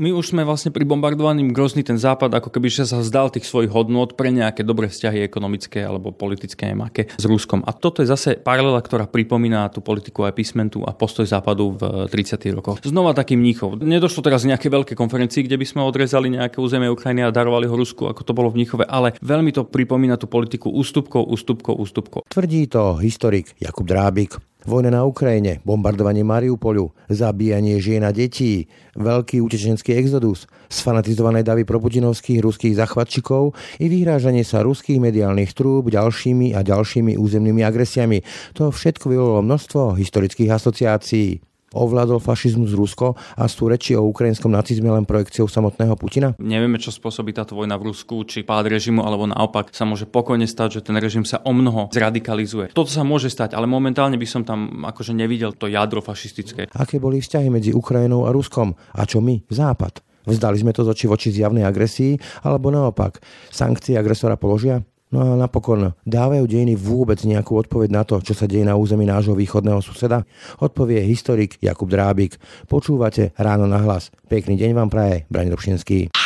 My už sme vlastne pri bombardovaní grozný ten západ, ako keby sa zdal tých svojich hodnot pre nejaké dobré vzťahy ekonomické alebo politické, neviem s Ruskom. A toto je zase paralela, ktorá pripomína tú politiku aj písmentu a postoj západu v 30. rokoch. Znova taký mníchov. Nedošlo teraz nejaké veľké konferencii, kde by sme odrezali nejaké územie Ukrajiny a darovali ho Rusku, ako to bolo v Mníchove, ale veľmi to pripomína tú politiku ústupkov, ústupkov, ústupkov. Tvrdí to historik Jakub Drábik. Vojna na Ukrajine, bombardovanie Mariupolu, zabíjanie žien a detí, veľký utečenský exodus, sfanatizované davy proputinovských ruských zachvatčikov i vyhrážanie sa ruských mediálnych trúb ďalšími a ďalšími územnými agresiami. To všetko vyvolalo množstvo historických asociácií ovládol fašizmus Rusko a sú reči o ukrajinskom nacizme len projekciou samotného Putina? Nevieme, čo spôsobí táto vojna v Rusku, či pád režimu, alebo naopak sa môže pokojne stať, že ten režim sa o mnoho zradikalizuje. Toto sa môže stať, ale momentálne by som tam akože nevidel to jadro fašistické. Aké boli vzťahy medzi Ukrajinou a Ruskom? A čo my, Západ? Vzdali sme to z oči voči zjavnej agresii, alebo naopak, sankcie agresora položia? No a napokon, dávajú dejiny vôbec nejakú odpoveď na to, čo sa deje na území nášho východného suseda? Odpovie historik Jakub Drábik. Počúvate ráno na hlas. Pekný deň vám praje, Brani Dobšinský.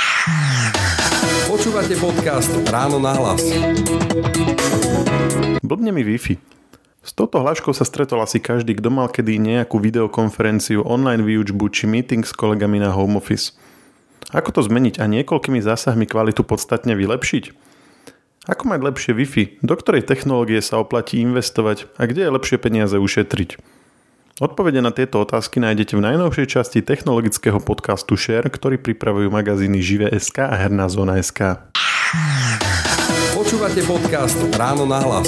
Počúvate podcast Ráno na hlas. Blbne mi Wi-Fi. S touto hláškou sa stretol asi každý, kto mal kedy nejakú videokonferenciu, online výučbu či meeting s kolegami na home office. Ako to zmeniť a niekoľkými zásahmi kvalitu podstatne vylepšiť? Ako mať lepšie Wi-Fi? Do ktorej technológie sa oplatí investovať a kde je lepšie peniaze ušetriť? Odpovede na tieto otázky nájdete v najnovšej časti technologického podcastu Share, ktorý pripravujú magazíny Žive.sk a Herná zóna.sk. Počúvate podcast Ráno na hlas.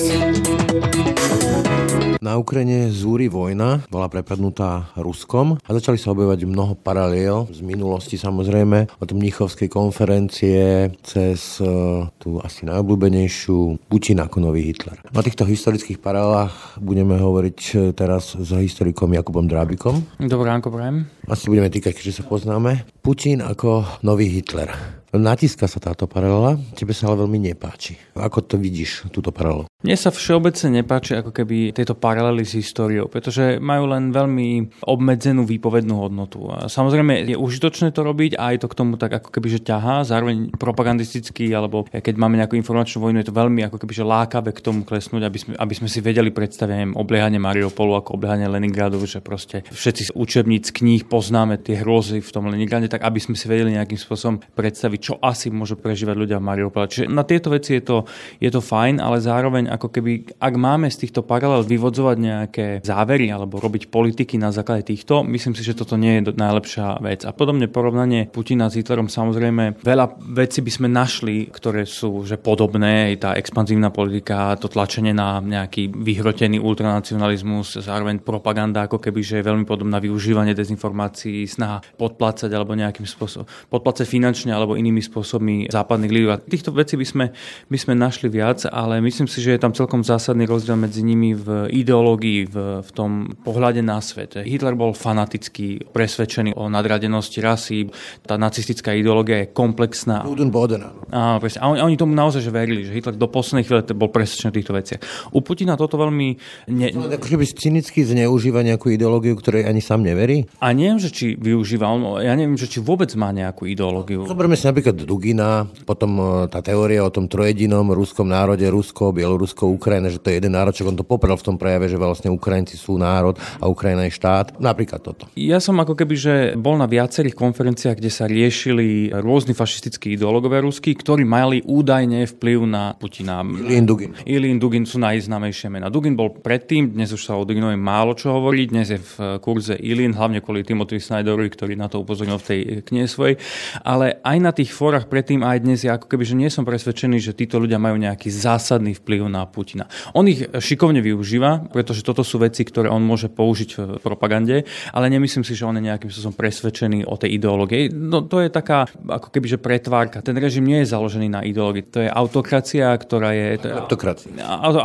Na Ukrajine zúri vojna, bola prepadnutá Ruskom a začali sa objavovať mnoho paraliel z minulosti samozrejme od Mnichovskej konferencie cez e, tú asi najobľúbenejšiu Putin ako nový Hitler. Na týchto historických paralelách budeme hovoriť e, teraz s historikom Jakubom Drábikom. Dobré ránko, prajem. Asi budeme týkať, keďže sa poznáme. Putin ako nový Hitler. Natíska sa táto paralela, tebe sa ale veľmi nepáči. Ako to vidíš, túto paralelu? Mne sa všeobecne nepáči ako keby tieto paralely s históriou, pretože majú len veľmi obmedzenú výpovednú hodnotu. A samozrejme je užitočné to robiť a aj to k tomu tak ako keby že ťahá, zároveň propagandisticky, alebo keď máme nejakú informačnú vojnu, je to veľmi ako keby že lákavé k tomu klesnúť, aby sme, aby sme si vedeli predstaviť obliehanie Mariupolu ako obliehanie Leningradu, že proste všetci z učebníc, kníh poznáme tie hrozy v tom Leningrade, tak aby sme si vedeli nejakým spôsobom predstaviť, čo asi môžu prežívať ľudia v Mariupole. Čiže na tieto veci je to, je to fajn, ale zároveň ako keby, ak máme z týchto paralel vyvodzovať nejaké závery alebo robiť politiky na základe týchto, myslím si, že toto nie je najlepšia vec. A podobne porovnanie Putina s Hitlerom, samozrejme, veľa vecí by sme našli, ktoré sú že podobné, tá expanzívna politika, to tlačenie na nejaký vyhrotený ultranacionalizmus, zároveň propaganda, ako keby, že je veľmi podobná využívanie dezinformácií, snaha podplácať alebo nejakým spôsobom, podplácať finančne alebo inými spôsobmi západných lídrov. A týchto vecí by sme, by sme našli viac, ale myslím si, že je tam celkom zásadný rozdiel medzi nimi v ideológii, v, v tom pohľade na svet. Hitler bol fanatický, presvedčený o nadradenosti rasy, tá nacistická ideológia je komplexná. Áno, presne. A oni, oni tomu naozaj že verili, že Hitler do poslednej chvíle bol presvedčený o týchto veciach. U Putina toto veľmi... Ne... No, akože by cynicky zneužíva nejakú ideológiu, ktorej ani sám neverí? A neviem, že či využíva, ja neviem, že či vôbec má nejakú ideológiu. Zoberme si napríklad Dugina, potom e, tá teória o tom trojedinom ruskom národe, Rusko, Bielorusko, Ukrajina, že to je jeden národ, čo on to poprel v tom prejave, že vlastne Ukrajinci sú národ a Ukrajina je štát. Napríklad toto. Ja som ako keby, že bol na viacerých konferenciách, kde sa riešili rôzni fašistickí ideológovia ruskí, ktorí mali údajne vplyv na Putina. Ilin Dugin. Ilin Dugin sú najznámejšie mena. Dugin bol predtým, dnes už sa o Duginovi málo čo hovorí, dnes je v kurze Ilin, hlavne kvôli Timothy Snyderovi, ktorý na to upozornil v tej knihe svojej. Ale aj na tých fórach predtým aj dnes je ako keby, že nie som presvedčený, že títo ľudia majú nejaký zásadný vplyv na Putina. On ich šikovne využíva, pretože toto sú veci, ktoré on môže použiť v propagande, ale nemyslím si, že on je nejakým spôsobom presvedčený o tej ideológii. No to je taká ako keby, že pretvárka. Ten režim nie je založený na ideológii. To je autokracia, ktorá je... To je autokracia.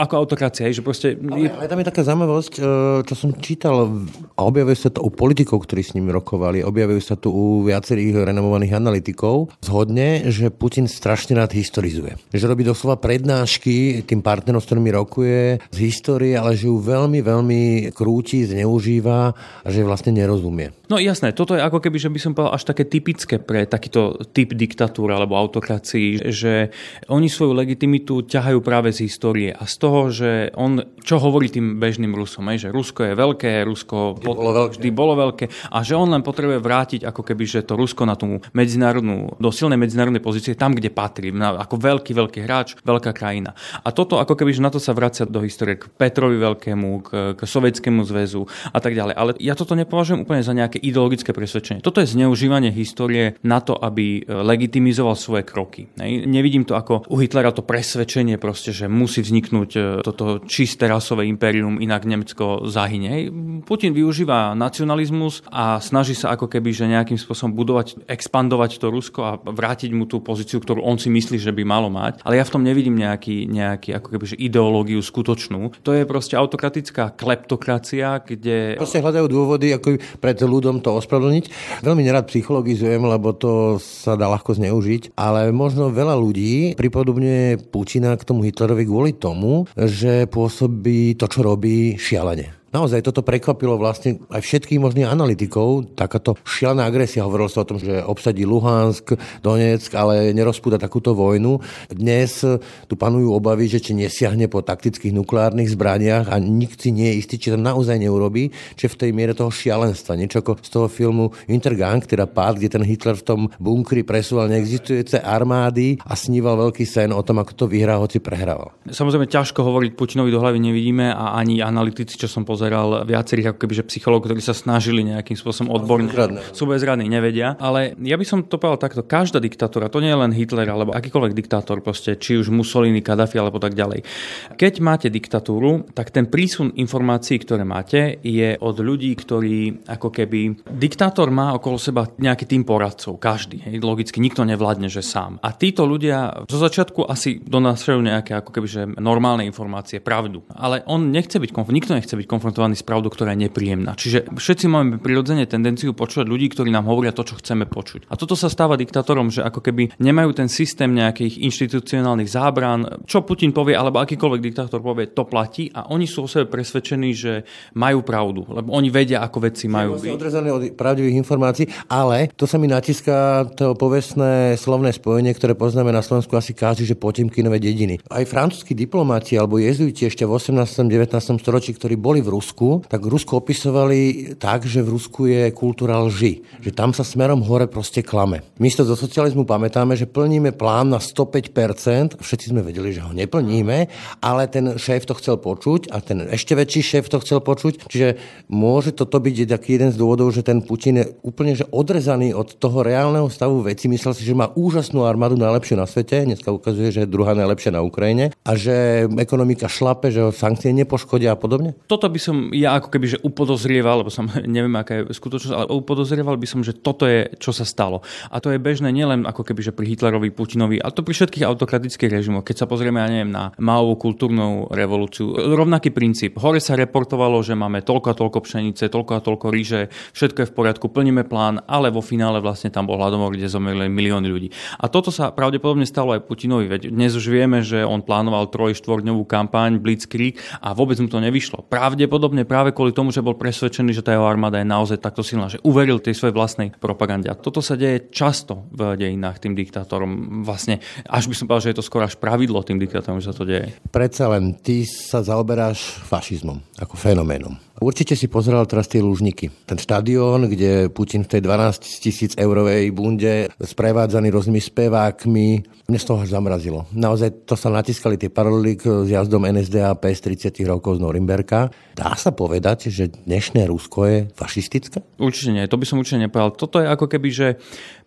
Ako autokracia, že proste... Ale, ale tam je taká zaujímavosť, e, čo som čítal a objavuje sa to u politikov, ktorí s ním rokovali, objavujú sa tu u viacerých renomovaných analytikov z zhodne, že Putin strašne rád historizuje. Že robí doslova prednášky tým partnerom, s ktorými rokuje z histórie, ale že ju veľmi, veľmi krúti, zneužíva a že vlastne nerozumie. No jasné, toto je ako keby, že by som povedal až také typické pre takýto typ diktatúr alebo autokracií, že oni svoju legitimitu ťahajú práve z histórie a z toho, že on, čo hovorí tým bežným Rusom, že Rusko je veľké, Rusko bolo veľké. vždy bolo veľké a že on len potrebuje vrátiť ako keby, že to Rusko na tú medzinárodnú, do silnej medzinárodnej pozície tam, kde patrí, ako veľký, veľký hráč, veľká krajina. A toto ako keby, že na to sa vracia do histórie k Petrovi Veľkému, k, k Sovietskému zväzu a tak ďalej. Ale ja toto nepovažujem úplne za nejaké ideologické presvedčenie. Toto je zneužívanie histórie na to, aby e, legitimizoval svoje kroky. Nej? Nevidím to ako u Hitlera to presvedčenie proste, že musí vzniknúť e, toto čisté rasové impérium, inak Nemecko zahynie. Putin využíva nacionalizmus a snaží sa ako keby, že nejakým spôsobom budovať, expandovať to Rusko a vrátiť mu tú pozíciu, ktorú on si myslí, že by malo mať. Ale ja v tom nevidím nejaký, nejaký ako keby, že ideológiu skutočnú. To je proste autokratická kleptokracia, kde... Proste hľadajú dôvody, ako pred ľudom to ospravedlniť. Veľmi nerad psychologizujem, lebo to sa dá ľahko zneužiť, ale možno veľa ľudí pripodobňuje Putina k tomu Hitlerovi kvôli tomu, že pôsobí to, čo robí šialene. Naozaj toto prekvapilo vlastne aj všetkých možných analytikov. Takáto šialená agresia, hovorilo sa o tom, že obsadí Luhansk, Donetsk, ale nerozpúta takúto vojnu. Dnes tu panujú obavy, že či nesiahne po taktických nukleárnych zbraniach a nikto si nie je istý, či to naozaj neurobí, či v tej miere toho šialenstva. Niečo ako z toho filmu Intergang, teda pád, kde ten Hitler v tom bunkri presúval neexistujúce armády a sníval veľký sen o tom, ako to vyhrá, hoci prehrával. Samozrejme ťažko hovoriť Putinovi do hlavy nevidíme a ani analytici, čo som pozeral pozeral viacerých ako kebyže psychológov, ktorí sa snažili nejakým spôsobom odborne. Sú bezradní, nevedia. Ale ja by som to povedal takto. Každá diktatúra, to nie je len Hitler alebo akýkoľvek diktátor, proste, či už Mussolini, Kadafi alebo tak ďalej. Keď máte diktatúru, tak ten prísun informácií, ktoré máte, je od ľudí, ktorí ako keby... Diktátor má okolo seba nejaký tým poradcov, každý. Hej, logicky nikto nevládne, že sám. A títo ľudia zo začiatku asi donášajú nejaké ako keby, že normálne informácie, pravdu. Ale on nechce byť konf- nikto nechce byť konfrontovaný konfrontovaní s pravdou, ktorá je nepríjemná. Čiže všetci máme prirodzene tendenciu počúvať ľudí, ktorí nám hovoria to, čo chceme počuť. A toto sa stáva diktátorom, že ako keby nemajú ten systém nejakých inštitucionálnych zábran, čo Putin povie, alebo akýkoľvek diktátor povie, to platí a oni sú o sebe presvedčení, že majú pravdu, lebo oni vedia, ako veci majú byť. Odrezané od pravdivých informácií, ale to sa mi natiská to povestné slovné spojenie, ktoré poznáme na Slovensku asi každý, že Potemkinové dediny. Aj francúzskí diplomati alebo jezuiti ešte v 18. 19. storočí, ktorí boli v Rusku, Rusku, tak Rusko opisovali tak, že v Rusku je kultúra lži. Že tam sa smerom hore proste klame. My si to zo socializmu pamätáme, že plníme plán na 105%, všetci sme vedeli, že ho neplníme, ale ten šéf to chcel počuť a ten ešte väčší šéf to chcel počuť. Čiže môže toto byť taký jeden z dôvodov, že ten Putin je úplne že odrezaný od toho reálneho stavu veci. Myslel si, že má úžasnú armádu, najlepšiu na svete. Dneska ukazuje, že je druhá najlepšia na Ukrajine a že ekonomika šlape, že ho sankcie nepoškodia a podobne. Toto by som som ja ako keby, že upodozrieval, lebo som neviem, aká je skutočnosť, ale upodozrieval by som, že toto je, čo sa stalo. A to je bežné nielen ako keby, že pri Hitlerovi, Putinovi, ale to pri všetkých autokratických režimoch. Keď sa pozrieme, ja neviem, na Maovú kultúrnu revolúciu, rovnaký princíp. Hore sa reportovalo, že máme toľko a toľko pšenice, toľko a toľko ríže, všetko je v poriadku, plníme plán, ale vo finále vlastne tam bol hladomor, kde zomreli milióny ľudí. A toto sa pravdepodobne stalo aj Putinovi, veď dnes už vieme, že on plánoval troj, štvorňovú kampaň Blitzkrieg a vôbec mu to nevyšlo. Pravdepodobne pravdepodobne práve kvôli tomu, že bol presvedčený, že tá jeho armáda je naozaj takto silná, že uveril tej svojej vlastnej propagande. A toto sa deje často v dejinách tým diktátorom. Vlastne, až by som povedal, že je to skoro až pravidlo tým diktátorom, že sa to deje. Predsa len ty sa zaoberáš fašizmom ako fenoménom. Určite si pozeral teraz tie lúžniky. Ten štadión, kde Putin v tej 12 tisíc eurovej bunde sprevádzaný rôznymi spevákmi, mne z toho až zamrazilo. Naozaj to sa natiskali tie paralely s jazdom NSDAP z 30 rokov z Norimberka. Dá sa povedať, že dnešné Rusko je fašistické? Určite nie, to by som určite nepovedal. Toto je ako keby, že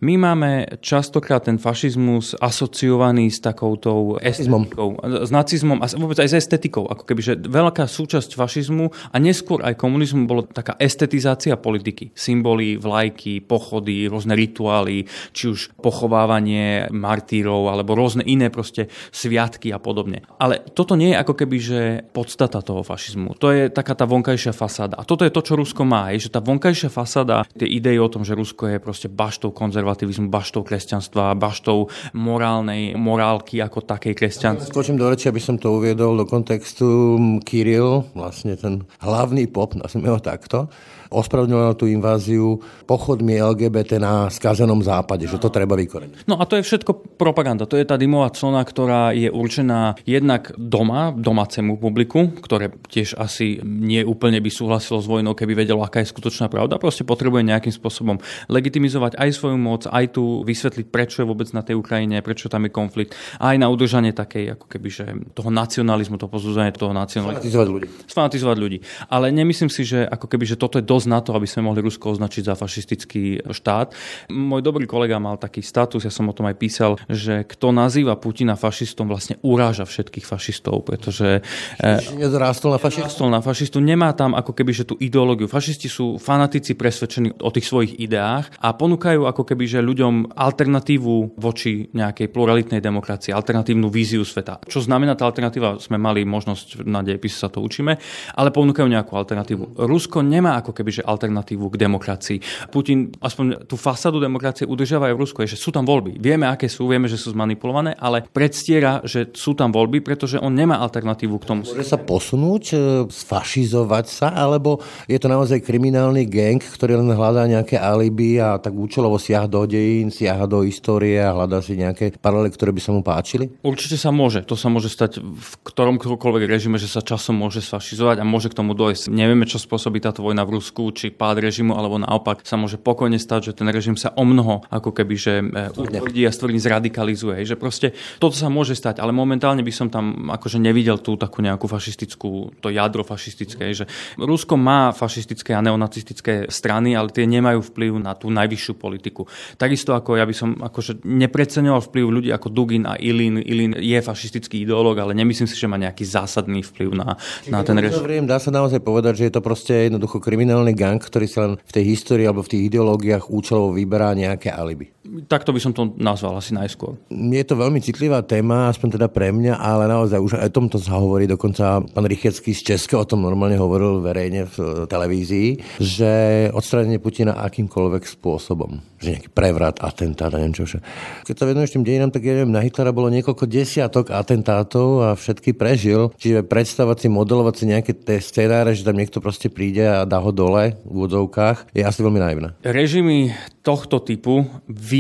my máme častokrát ten fašizmus asociovaný s takoutou estetikou, s nacizmom a vôbec aj s estetikou. Ako keby, že veľká súčasť fašizmu a neskôr aj komunizmu bolo taká estetizácia politiky. Symboly, vlajky, pochody, rôzne rituály, či už pochovávanie martírov alebo rôzne iné proste sviatky a podobne. Ale toto nie je ako keby, že podstata toho fašizmu. To je tak taká tá vonkajšia fasáda. A toto je to, čo Rusko má, je, že tá vonkajšia fasáda, tie idei o tom, že Rusko je proste baštou konzervativizmu, baštou kresťanstva, baštou morálnej morálky ako takej kresťanstva. Skočím do reči, aby som to uviedol do kontextu Kiril, vlastne ten hlavný pop, nazvime ho takto, ospravedlňoval tú inváziu pochodmi LGBT na skazenom západe, že to treba vykoreniť. No a to je všetko propaganda. To je tá dymová clona, ktorá je určená jednak doma, domácemu publiku, ktoré tiež asi nie úplne by súhlasilo s vojnou, keby vedelo, aká je skutočná pravda. Proste potrebuje nejakým spôsobom legitimizovať aj svoju moc, aj tu vysvetliť, prečo je vôbec na tej Ukrajine, prečo tam je konflikt, aj na udržanie takej, ako keby, že toho nacionalizmu, to pozúzanie toho nacionalizmu. Sfanatizovať ľudí. Sfanatizovať ľudí. Ale nemyslím si, že ako keby, že toto je dosť na to, aby sme mohli Rusko označiť za fašistický štát. Môj dobrý kolega mal taký status, ja som o tom aj písal, že kto nazýva Putina fašistom, vlastne uráža všetkých fašistov, pretože eh, nezrástol na fašistu. na fašistu, nemá tam ako keby, že tú ideológiu. Fašisti sú fanatici presvedčení o tých svojich ideách a ponúkajú ako keby, že ľuďom alternatívu voči nejakej pluralitnej demokracii, alternatívnu víziu sveta. Čo znamená tá alternatíva? Sme mali možnosť na dejepise sa to učíme, ale ponúkajú nejakú alternatívu. Rusko nemá ako keby keby, že alternatívu k demokracii. Putin aspoň tú fasádu demokracie udržiava aj v Rusku, že sú tam voľby. Vieme, aké sú, vieme, že sú zmanipulované, ale predstiera, že sú tam voľby, pretože on nemá alternatívu k tomu. Môže sa posunúť, e, sfašizovať sa, alebo je to naozaj kriminálny gang, ktorý len hľadá nejaké alibi a tak účelovo siaha do dejín, siaha do histórie a hľadá si nejaké paralely, ktoré by sa mu páčili? Určite sa môže. To sa môže stať v ktoromkoľvek režime, že sa časom môže sfašizovať a môže k tomu dojsť. Nevieme, čo spôsobí táto vojna v Rusku Rusku, či pád režimu, alebo naopak sa môže pokojne stať, že ten režim sa o mnoho ako keby, že e, ľudí a stvrdí zradikalizuje. Že proste toto sa môže stať, ale momentálne by som tam akože nevidel tú takú nejakú fašistickú, to jadro fašistické, že Rusko má fašistické a neonacistické strany, ale tie nemajú vplyv na tú najvyššiu politiku. Takisto ako ja by som akože nepreceňoval vplyv ľudí ako Dugin a Ilin. Ilin je fašistický ideológ, ale nemyslím si, že má nejaký zásadný vplyv na, na ten režim. Dá sa naozaj povedať, že je to proste jednoducho kriminálne kriminálny gang, ktorý sa len v tej histórii alebo v tých ideológiách účelovo vyberá nejaké alibi. Takto by som to nazval asi najskôr. Je to veľmi citlivá téma, aspoň teda pre mňa, ale naozaj už aj tomto sa hovorí, dokonca pán Rychecký z Česka o tom normálne hovoril verejne v televízii, že odstránenie Putina akýmkoľvek spôsobom. Že nejaký prevrat, atentát a neviem čo všetko. Keď sa venuješ tým dejinám, tak ja neviem, na Hitlera bolo niekoľko desiatok atentátov a všetky prežil. Čiže predstavať si, modelovať si nejaké tie scenáre, že tam niekto proste príde a dá ho dole v úvodzovkách, je asi veľmi naivné. Režimy tohto typu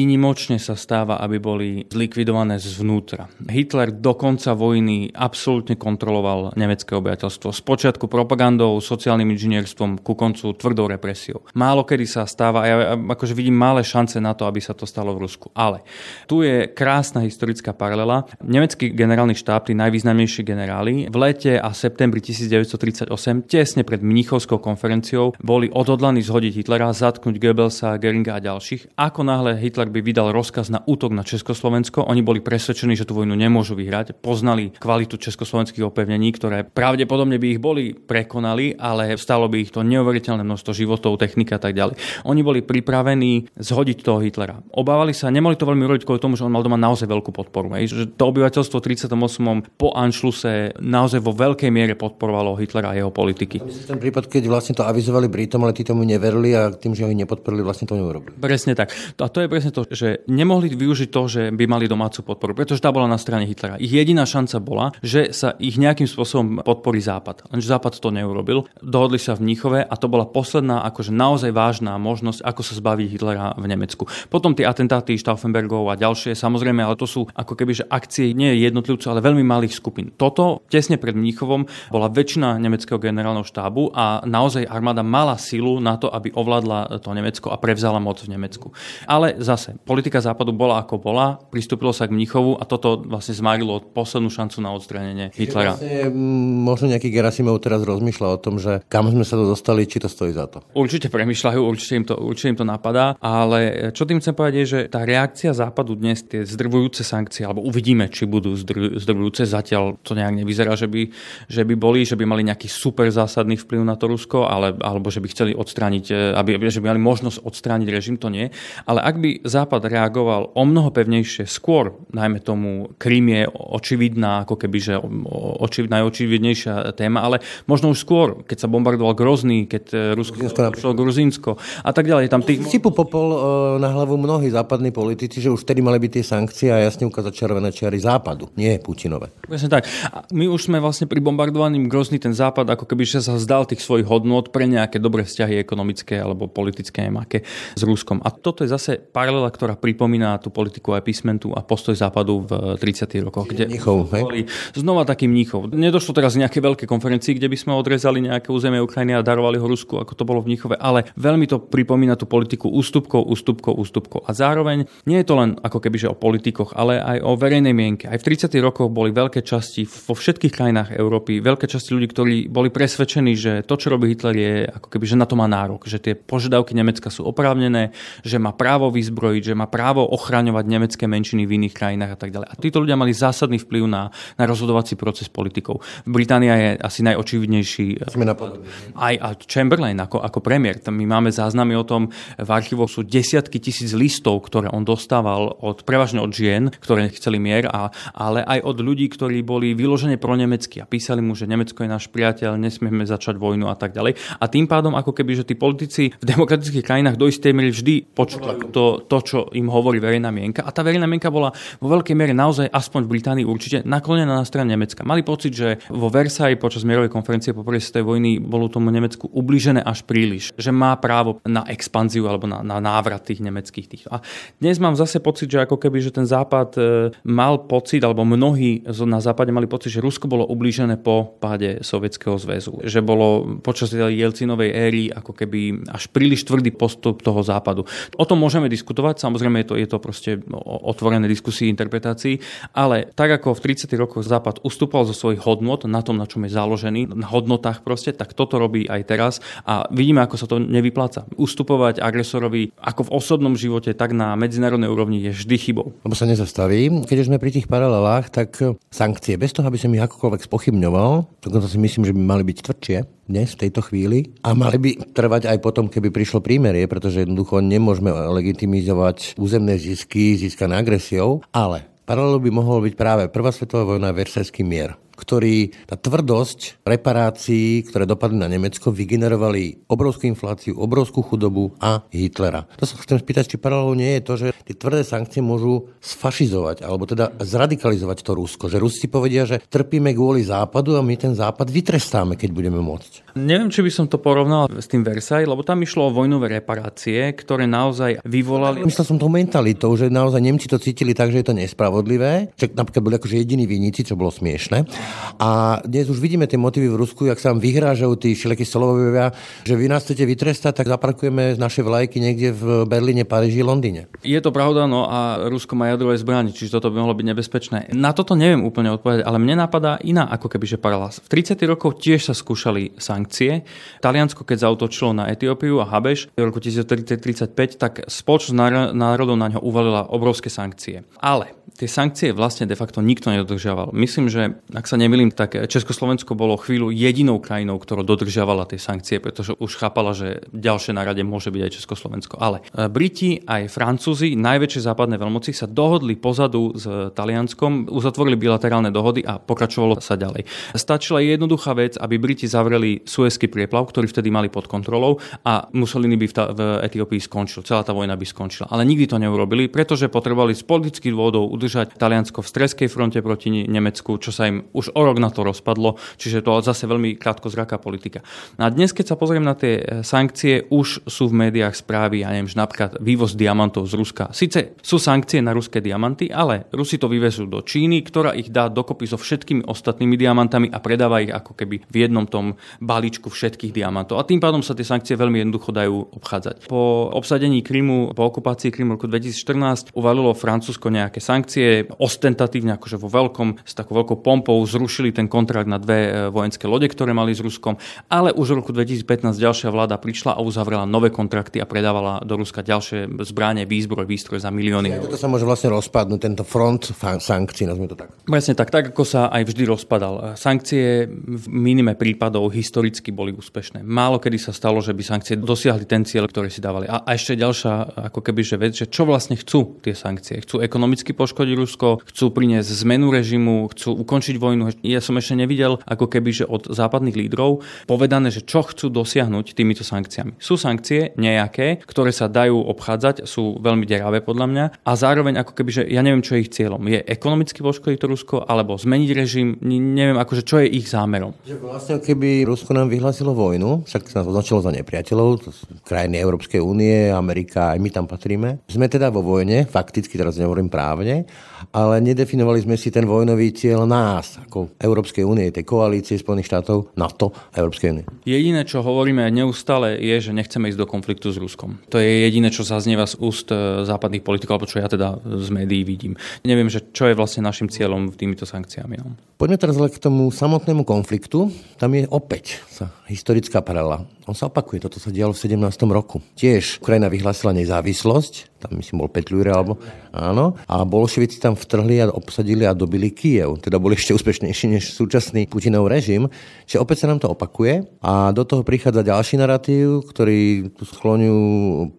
výnimočne sa stáva, aby boli zlikvidované zvnútra. Hitler do konca vojny absolútne kontroloval nemecké obyvateľstvo. Spočiatku propagandou, sociálnym inžinierstvom, ku koncu tvrdou represiou. Málo kedy sa stáva, a ja akože vidím malé šance na to, aby sa to stalo v Rusku. Ale tu je krásna historická paralela. Nemecký generálny štáb, tí najvýznamnejší generáli, v lete a septembri 1938, tesne pred Mnichovskou konferenciou, boli odhodlaní zhodiť Hitlera, zatknúť Goebbelsa, Geringa a ďalších. Ako náhle Hitler by vydal rozkaz na útok na Československo, oni boli presvedčení, že tú vojnu nemôžu vyhrať. Poznali kvalitu československých opevnení, ktoré pravdepodobne by ich boli prekonali, ale stalo by ich to neuveriteľné množstvo životov, technika a tak ďalej. Oni boli pripravení zhodiť toho Hitlera. Obávali sa, nemohli to veľmi robiť kvôli tomu, že on mal doma naozaj veľkú podporu. Hej. Že to obyvateľstvo 38. po Anšluse naozaj vo veľkej miere podporovalo Hitlera a jeho politiky. Ten prípad, keď vlastne to avizovali Britom, ale tí tomu neverili a tým, že ho nepodporili, vlastne to neurobili. Presne tak. A to je presne to, že nemohli využiť to, že by mali domácu podporu, pretože tá bola na strane Hitlera. Ich jediná šanca bola, že sa ich nejakým spôsobom podporí Západ. Lenže Západ to neurobil. Dohodli sa v Mníchove a to bola posledná, akože naozaj vážna možnosť, ako sa zbaviť Hitlera v Nemecku. Potom tie atentáty Stauffenbergov a ďalšie, samozrejme, ale to sú ako keby, že akcie nie jednotlivcov, ale veľmi malých skupín. Toto tesne pred Mníchovom bola väčšina nemeckého generálneho štábu a naozaj armáda mala silu na to, aby ovládla to Nemecko a prevzala moc v Nemecku. Ale zase, politika západu bola ako bola, pristúpilo sa k Mnichovu a toto vlastne zmarilo poslednú šancu na odstranenie Hitlera. Vlastne, možno nejaký Gerasimov teraz rozmýšľa o tom, že kam sme sa to dostali, či to stojí za to. Určite premyšľajú, určite im to, určite im to napadá, ale čo tým chcem povedať je, že tá reakcia západu dnes, tie zdrvujúce sankcie, alebo uvidíme, či budú zdrvujúce, zatiaľ to nejak nevyzerá, že by, že by boli, že by mali nejaký super zásadný vplyv na to Rusko, ale, alebo že by chceli odstrániť, aby, že by mali možnosť odstrániť režim, to nie. Ale ak by Západ reagoval o mnoho pevnejšie skôr, najmä tomu Krím je očividná, ako keby, že očiv, najočividnejšia téma, ale možno už skôr, keď sa bombardoval Grozný, keď e, Rusko Gruzinsko, Gruzinsko a tak ďalej. Tam tých... Sypu popol e, na hlavu mnohí západní politici, že už vtedy mali byť tie sankcie a jasne ukázať červené čiary západu, nie Putinové. Presne tak. A my už sme vlastne pri bombardovaní Grozný ten západ, ako keby že sa zdal tých svojich hodnot pre nejaké dobré vzťahy ekonomické alebo politické, neviem aké, s Ruskom. A toto je zase paralela, ktorá pripomína tú politiku aj písmentu a postoj západu v 30. rokoch. Kde Mnichov, boli znova taký mníchov. Nedošlo teraz nejaké veľké konferencii, kde by sme odrezali nejaké územie Ukrajiny a darovali ho Rusku, ako to bolo v Mníchove, ale veľmi to pripomína tú politiku ústupkov, ústupkov, ústupkov. A zároveň nie je to len ako keby že o politikoch, ale aj o verejnej mienke. Aj v 30. rokoch boli veľké časti vo všetkých krajinách Európy, veľké časti ľudí, ktorí boli presvedčení, že to, čo robí Hitler, je ako keby, že na to má nárok, že tie požiadavky Nemecka sú oprávnené, že má právo vyzbrojiť, že má právo ochraňovať nemecké menšiny v iných krajinách a tak ďalej. A títo ľudia mali zásadný vplyv na, na rozhodovací proces politikov. Británia je asi najočividnejší. Sme aj, aj Chamberlain ako, ako premiér. My máme záznamy o tom, v archívoch sú desiatky tisíc listov, ktoré on dostával od, prevažne od žien, ktoré chceli mier, a, ale aj od ľudí, ktorí boli vyložene pro nemecky a písali mu, že Nemecko je náš priateľ, nesmieme začať vojnu a tak ďalej. A tým pádom, ako keby, že tí politici v demokratických krajinách do istej miery vždy počúvali to, to, čo im hovorí verejná mienka. A tá verejná mienka bola vo veľkej miere naozaj, aspoň v Británii určite, naklonená na stranu Nemecka. Mali pocit, že vo Versailles počas mierovej konferencie po prvej svetovej vojny bolo tomu Nemecku ublížené až príliš, že má právo na expanziu alebo na, na návrat tých nemeckých týchto. A dnes mám zase pocit, že ako keby, že ten západ e, mal pocit, alebo mnohí na západe mali pocit, že Rusko bolo ublížené po páde Sovietskeho zväzu. Že bolo počas Jelcinovej éry ako keby až príliš tvrdý postup toho západu. O tom môžeme diskutovať, samozrejme je to, je to proste otvorené diskusii, interpretácií, ale tak ako v 30. rokoch Západ ustupoval zo svojich hodnot na tom, na čom je založený, na hodnotách proste, tak toto robí aj teraz a vidíme, ako sa to nevypláca. Ustupovať agresorovi ako v osobnom živote, tak na medzinárodnej úrovni je vždy chybou. Lebo sa nezastaví. Keď sme pri tých paralelách, tak sankcie, bez toho, aby som ich akokoľvek spochybňoval, dokonca si myslím, že by mali byť tvrdšie dnes, v tejto chvíli. A mali by trvať aj potom, keby prišlo prímerie, pretože jednoducho nemôžeme legitimizovať územné zisky získané agresiou, ale Paralelou by mohol byť práve Prvá svetová vojna a Versajský mier ktorý, tá tvrdosť reparácií, ktoré dopadli na Nemecko, vygenerovali obrovskú infláciu, obrovskú chudobu a Hitlera. To sa chcem spýtať, či paralelou nie je to, že tie tvrdé sankcie môžu sfašizovať, alebo teda zradikalizovať to Rusko. Že Rusi povedia, že trpíme kvôli Západu a my ten Západ vytrestáme, keď budeme môcť. Neviem, či by som to porovnal s tým Versailles, lebo tam išlo o vojnové reparácie, ktoré naozaj vyvolali... Myslel som to mentalitou, že naozaj Nemci to cítili tak, že je to nespravodlivé. Čak napríklad boli akože jediní viníci, čo bolo smiešne. A dnes už vidíme tie motivy v Rusku, jak sa vám vyhrážajú tí všelijakí solovovia, že vy nás chcete vytrestať, tak zaparkujeme naše vlajky niekde v Berlíne, Paríži, Londýne. Je to pravda, no a Rusko má jadrové zbranie, čiže toto by mohlo byť nebezpečné. Na toto neviem úplne odpovedať, ale mne napadá iná ako keby že paralela. V 30. rokoch tiež sa skúšali sankcie. Taliansko, keď zautočilo na Etiópiu a Habeš v roku 1935, tak spoločnosť národov na ňo uvalila obrovské sankcie. Ale tie sankcie vlastne de facto nikto nedodržiaval. Myslím, že ak sa nemýlim, tak Československo bolo chvíľu jedinou krajinou, ktorá dodržiavala tie sankcie, pretože už chápala, že ďalšie na rade môže byť aj Československo. Ale e, Briti aj Francúzi, najväčšie západné veľmoci, sa dohodli pozadu s Talianskom, uzatvorili bilaterálne dohody a pokračovalo sa ďalej. Stačila jednoduchá vec, aby Briti zavreli Suezky prieplav, ktorý vtedy mali pod kontrolou a Mussolini by v, ta- v Etiópii skončil. Celá tá vojna by skončila. Ale nikdy to neurobili, pretože potrebovali z politických dôvodov udržať Taliansko v streskej fronte proti Nemecku, čo sa im už o rok na to rozpadlo, čiže to zase veľmi krátko zraká politika. No a dnes, keď sa pozriem na tie e, sankcie, už sú v médiách správy, ja neviem, že napríklad vývoz diamantov z Ruska. Sice sú sankcie na ruské diamanty, ale Rusi to vyvezú do Číny, ktorá ich dá dokopy so všetkými ostatnými diamantami a predáva ich ako keby v jednom tom balíčku všetkých diamantov. A tým pádom sa tie sankcie veľmi jednoducho dajú obchádzať. Po obsadení Krymu, po okupácii Krymu roku 2014 uvalilo Francúzsko nejaké sankcie sankcie ostentatívne, akože vo veľkom, s takou veľkou pompou zrušili ten kontrakt na dve e, vojenské lode, ktoré mali s Ruskom, ale už v roku 2015 ďalšia vláda prišla a uzavrela nové kontrakty a predávala do Ruska ďalšie zbranie, výzbroj, výstroj za milióny eur. Toto sa môže vlastne rozpadnúť, tento front sankcií, nazvime to tak. Presne tak, tak ako sa aj vždy rozpadal. Sankcie v minime prípadov historicky boli úspešné. Málo kedy sa stalo, že by sankcie dosiahli ten cieľ, ktorý si dávali. A, a ešte ďalšia ako keby, že vec, že čo vlastne chcú tie sankcie. Chcú ekonomicky poškodiť poškodiť Rusko, chcú priniesť zmenu režimu, chcú ukončiť vojnu. Ja som ešte nevidel ako keby, že od západných lídrov povedané, že čo chcú dosiahnuť týmito sankciami. Sú sankcie nejaké, ktoré sa dajú obchádzať, sú veľmi deravé podľa mňa a zároveň ako keby, že ja neviem, čo je ich cieľom. Je ekonomicky poškodiť to Rusko alebo zmeniť režim, neviem akože čo je ich zámerom. Vlastne keby Rusko nám vyhlásilo vojnu, však sa nás označilo za nepriateľov, krajiny Európskej únie, Amerika, aj my tam patríme. Sme teda vo vojne, fakticky teraz nehovorím právne, ale nedefinovali sme si ten vojnový cieľ nás, ako Európskej únie, tej koalície Spojených štátov, NATO a Európskej únie. Jediné, čo hovoríme neustále, je, že nechceme ísť do konfliktu s Ruskom. To je jediné, čo zaznieva z úst e, západných politikov, alebo čo ja teda z médií vidím. Neviem, že čo je vlastne našim cieľom týmito sankciami. No. Poďme teraz k tomu samotnému konfliktu. Tam je opäť sa historická paralela. On sa opakuje, toto sa dialo v 17. roku. Tiež Ukrajina vyhlásila nezávislosť, tam myslím bol Petľúre, alebo áno, a bolševici tam vtrhli a obsadili a dobili Kiev. Teda boli ešte úspešnejší než súčasný Putinov režim. Čiže opäť sa nám to opakuje a do toho prichádza ďalší narratív, ktorý tu skloňujú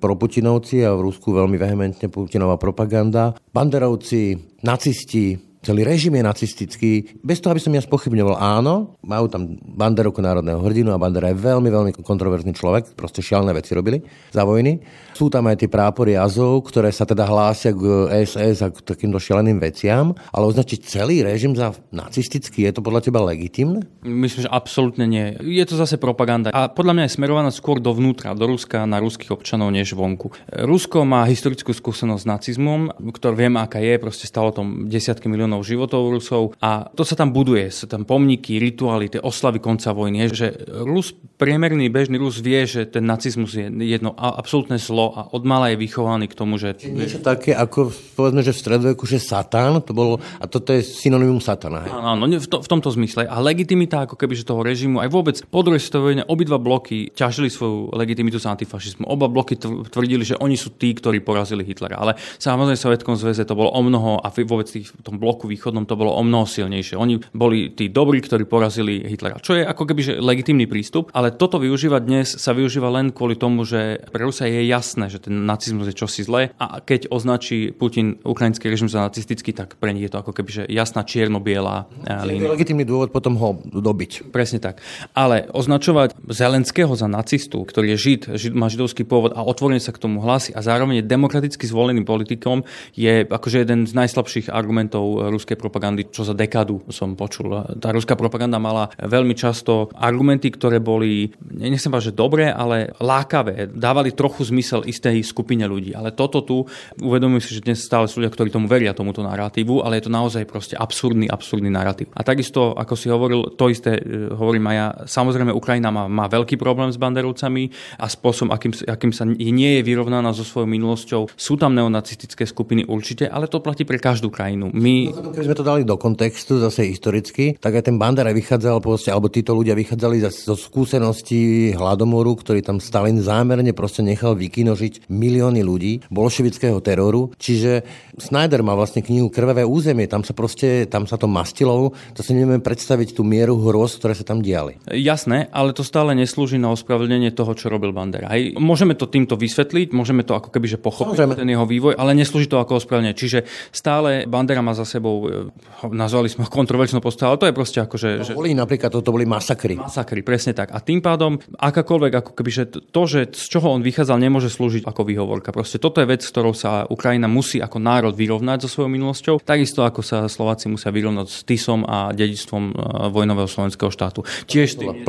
proputinovci a v Rusku veľmi vehementne Putinová propaganda. Banderovci, nacisti, celý režim je nacistický, bez toho, aby som ja spochybňoval, áno, majú tam Banderovku národného hrdinu a Bandera je veľmi, veľmi kontroverzný človek, proste šialné veci robili za vojny. Sú tam aj tie prápory Azov, ktoré sa teda hlásia k SS a k takýmto šialeným veciam, ale označiť celý režim za nacistický, je to podľa teba legitimné? Myslím, že absolútne nie. Je to zase propaganda. A podľa mňa je smerovaná skôr dovnútra, do Ruska, na ruských občanov, než vonku. Rusko má historickú skúsenosť s nacizmom, ktorý viem, aká je, proste stalo tom desiatky miliónov miliónov životov Rusov a to sa tam buduje, sú tam pomníky, rituály, tie oslavy konca vojny, že Rus, priemerný bežný Rus vie, že ten nacizmus je jedno absolútne zlo a od mala je vychovaný k tomu, že... Niečo také ako, povedzme, že v stredoveku, že Satan, to bolo, a toto je synonymum Satana. Hej? Áno, v, to, v tomto zmysle. A legitimita ako keby, že toho režimu, aj vôbec po druhej svetovej obidva bloky ťažili svoju legitimitu z antifašizmu. Oba bloky tvrdili, že oni sú tí, ktorí porazili Hitlera. Ale samozrejme v Sovjetskom zväze to bolo o mnoho a vôbec v tom bloku východnom to bolo o mnoho silnejšie. Oni boli tí dobrí, ktorí porazili Hitlera. Čo je ako keby že legitímny prístup, ale toto využívať dnes sa využíva len kvôli tomu, že pre Rusa je jasné, že ten nacizmus je čosi zlé a keď označí Putin ukrajinský režim za nacistický, tak pre nich je to ako keby že jasná čierno-biela eh, línia. Legitímny dôvod potom ho dobiť. Presne tak. Ale označovať Zelenského za nacistu, ktorý je žid, žid má židovský pôvod a otvorene sa k tomu hlási a zároveň je demokraticky zvoleným politikom, je akože jeden z najslabších argumentov ruskej propagandy, čo za dekadu som počul. Tá ruská propaganda mala veľmi často argumenty, ktoré boli, nechcem povedať, že dobré, ale lákavé. Dávali trochu zmysel istej skupine ľudí. Ale toto tu, uvedomujem si, že dnes stále sú ľudia, ktorí tomu veria, tomuto narratívu, ale je to naozaj proste absurdný, absurdný narratív. A takisto, ako si hovoril, to isté e, hovorím aj ja. Samozrejme, Ukrajina má, má veľký problém s banderovcami a spôsobom, akým, akým sa nie je vyrovnaná so svojou minulosťou. Sú tam neonacistické skupiny určite, ale to platí pre každú krajinu. My keby sme to dali do kontextu, zase historicky, tak aj ten Bandera vychádzal, proste, alebo títo ľudia vychádzali zo skúseností hladomoru, ktorý tam Stalin zámerne proste nechal vykinožiť milióny ľudí, bolševického teroru. Čiže Snyder má vlastne knihu Krvavé územie, tam sa proste, tam sa to mastilo, to si nevieme predstaviť tú mieru hroz, ktoré sa tam diali. Jasné, ale to stále neslúži na ospravedlnenie toho, čo robil Bandera. Hej. Môžeme to týmto vysvetliť, môžeme to ako keby že pochopiť Samozrejme. ten jeho vývoj, ale neslúži to ako ospravedlenie. Čiže stále Bandera má za sebou E, nazvali sme ho kontroverznou postavu, ale to je proste ako, že... No, že... Boli napríklad, toto boli masakry. Masakry, presne tak. A tým pádom akákoľvek, ako keby, že to, že z čoho on vychádzal, nemôže slúžiť ako výhovorka. Proste toto je vec, s ktorou sa Ukrajina musí ako národ vyrovnať so svojou minulosťou, takisto ako sa Slováci musia vyrovnať s Tisom a dedičstvom e, vojnového slovenského štátu. Tiež tým,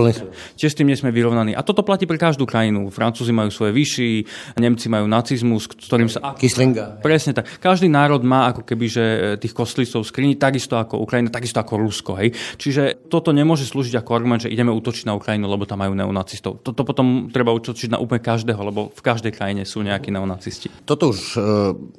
tiež tým nie sme vyrovnaní. A toto platí pre každú krajinu. Francúzi majú svoje vyšší, Nemci majú nacizmus, s ktorým sa... Kyslinga. Presne tak. Každý národ má ako keby, že e, tých kostlistov skrini, takisto ako Ukrajina, takisto ako Rusko. Hej. Čiže toto nemôže slúžiť ako argument, že ideme útočiť na Ukrajinu, lebo tam majú neonacistov. Toto potom treba útočiť na úplne každého, lebo v každej krajine sú nejakí neonacisti. Toto už e,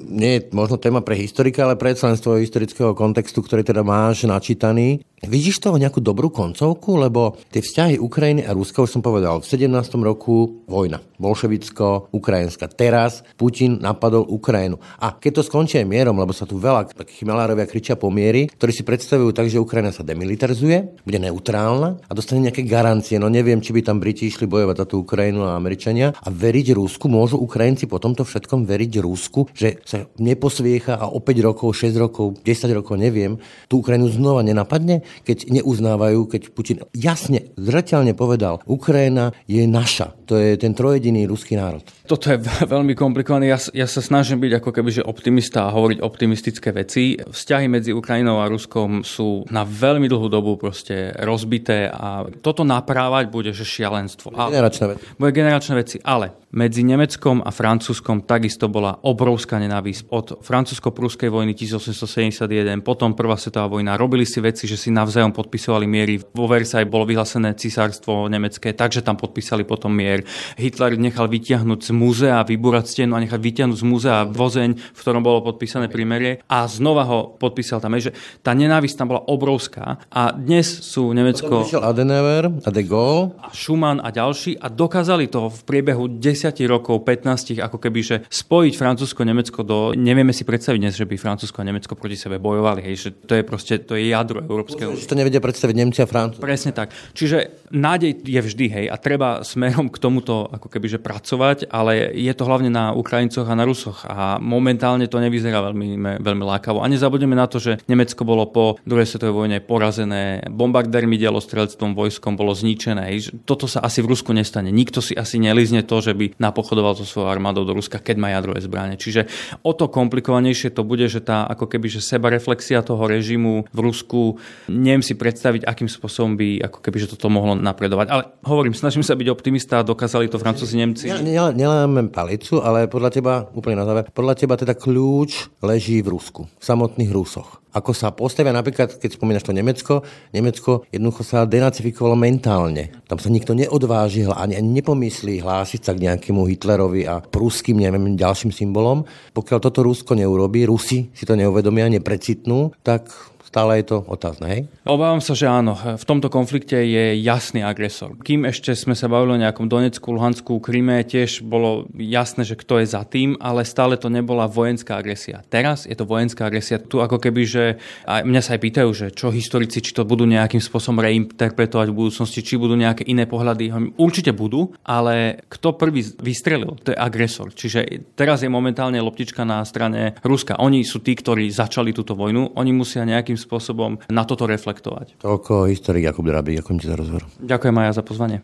nie je možno téma pre historika, ale predsa z toho historického kontextu, ktorý teda máš načítaný. Vidíš toho nejakú dobrú koncovku? Lebo tie vzťahy Ukrajiny a Ruska, už som povedal, v 17. roku vojna. Bolševicko, ukrajinská. Teraz Putin napadol Ukrajinu. A keď to skončí aj mierom, lebo sa tu veľa takých malárovia kričia po miery, ktorí si predstavujú tak, že Ukrajina sa demilitarizuje, bude neutrálna a dostane nejaké garancie. No neviem, či by tam Briti išli bojovať za tú Ukrajinu a Američania a veriť Rusku. Môžu Ukrajinci po tomto všetkom veriť Rusku, že sa neposviecha a o 5 rokov, 6 rokov, 10 rokov, neviem, tú Ukrajinu znova nenapadne? Keď neuznávajú, keď Putin jasne, zreteľne povedal, Ukrajina je naša. To je ten trojediný ruský národ. Toto je veľmi komplikované. Ja, ja sa snažím byť ako keby že optimista a hovoriť optimistické veci. Vzťahy medzi Ukrajinou a Ruskom sú na veľmi dlhú dobu proste rozbité a toto naprávať bude že šialenstvo. Generačné veci. Bude generačné veci, ale medzi Nemeckom a Francúzskom takisto bola obrovská nenávisť. Od francúzsko-prúskej vojny 1871, potom prvá svetová vojna. Robili si veci, že si navzájom podpisovali miery. Vo Versailles bolo vyhlásené cisárstvo nemecké, takže tam podpísali potom mier. Hitler nechal vytiahnuť z múzea, vybúrať stenu a nechať vytiahnuť z múzea vozeň, v ktorom bolo podpísané primerie a znova ho podpísal tam. že tá nenávisť tam bola obrovská a dnes sú Nemecko... Potom Adenauer a de Gaulle. A Schumann a ďalší a dokázali to v priebehu 10 10 rokov, 15, ako keby, že spojiť Francúzsko, Nemecko do... Nevieme si predstaviť dnes, že by Francúzsko a Nemecko proti sebe bojovali, hej, že to je proste, to je jadro Európskeho. To nevedia predstaviť Nemci a Francúzi. Presne tak. Čiže nádej je vždy, hej, a treba smerom k tomuto ako keby, že pracovať, ale je to hlavne na Ukrajincoch a na Rusoch a momentálne to nevyzerá veľmi, veľmi lákavo. A nezabudeme na to, že Nemecko bolo po druhej svetovej vojne porazené, bombardérmi, dielostrelectvom, vojskom bolo zničené. Hej. Toto sa asi v Rusku nestane. Nikto si asi nelizne to, že by napochodoval so svojou armádou do Ruska, keď má jadrové zbranie. Čiže o to komplikovanejšie to bude, že tá ako keby že seba reflexia toho režimu v Rusku, neviem si predstaviť, akým spôsobom by ako keby že toto mohlo napredovať. Ale hovorím, snažím sa byť optimista, dokázali to Francúzi, Nemci. Neláme palicu, ale podľa teba, úplne na záver, podľa teba teda kľúč leží v Rusku, v samotných Rusoch ako sa postavia napríklad, keď spomínaš to Nemecko, Nemecko jednoducho sa denacifikovalo mentálne. Tam sa nikto neodvážil ani, ani nepomyslí hlásiť sa k nejakému Hitlerovi a pruským, neviem, ďalším symbolom. Pokiaľ toto Rusko neurobí, Rusi si to neuvedomia, neprecitnú, tak Stále je to otázne, hej? Obávam sa, že áno. V tomto konflikte je jasný agresor. Kým ešte sme sa bavili o nejakom Donecku, Luhansku, Kryme, tiež bolo jasné, že kto je za tým, ale stále to nebola vojenská agresia. Teraz je to vojenská agresia. Tu ako keby, že a mňa sa aj pýtajú, že čo historici, či to budú nejakým spôsobom reinterpretovať v budúcnosti, či budú nejaké iné pohľady. Určite budú, ale kto prvý vystrelil, to je agresor. Čiže teraz je momentálne loptička na strane Ruska. Oni sú tí, ktorí začali túto vojnu. Oni musia nejakým spôsobom na toto reflektovať. Toľko historik Jakub Drabík, ďakujem ti za rozhovor. Ďakujem aj ja za pozvanie.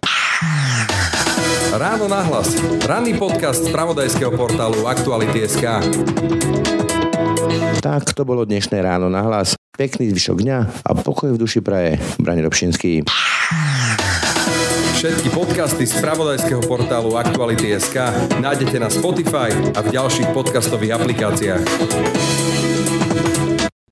Ráno nahlas. Ranný podcast z pravodajského portálu Aktuality.sk Tak to bolo dnešné ráno nahlas. Pekný zvyšok dňa a pokoj v duši praje. Brani Robšinský. Všetky podcasty z pravodajského portálu Aktuality.sk nájdete na Spotify a v ďalších podcastových aplikáciách.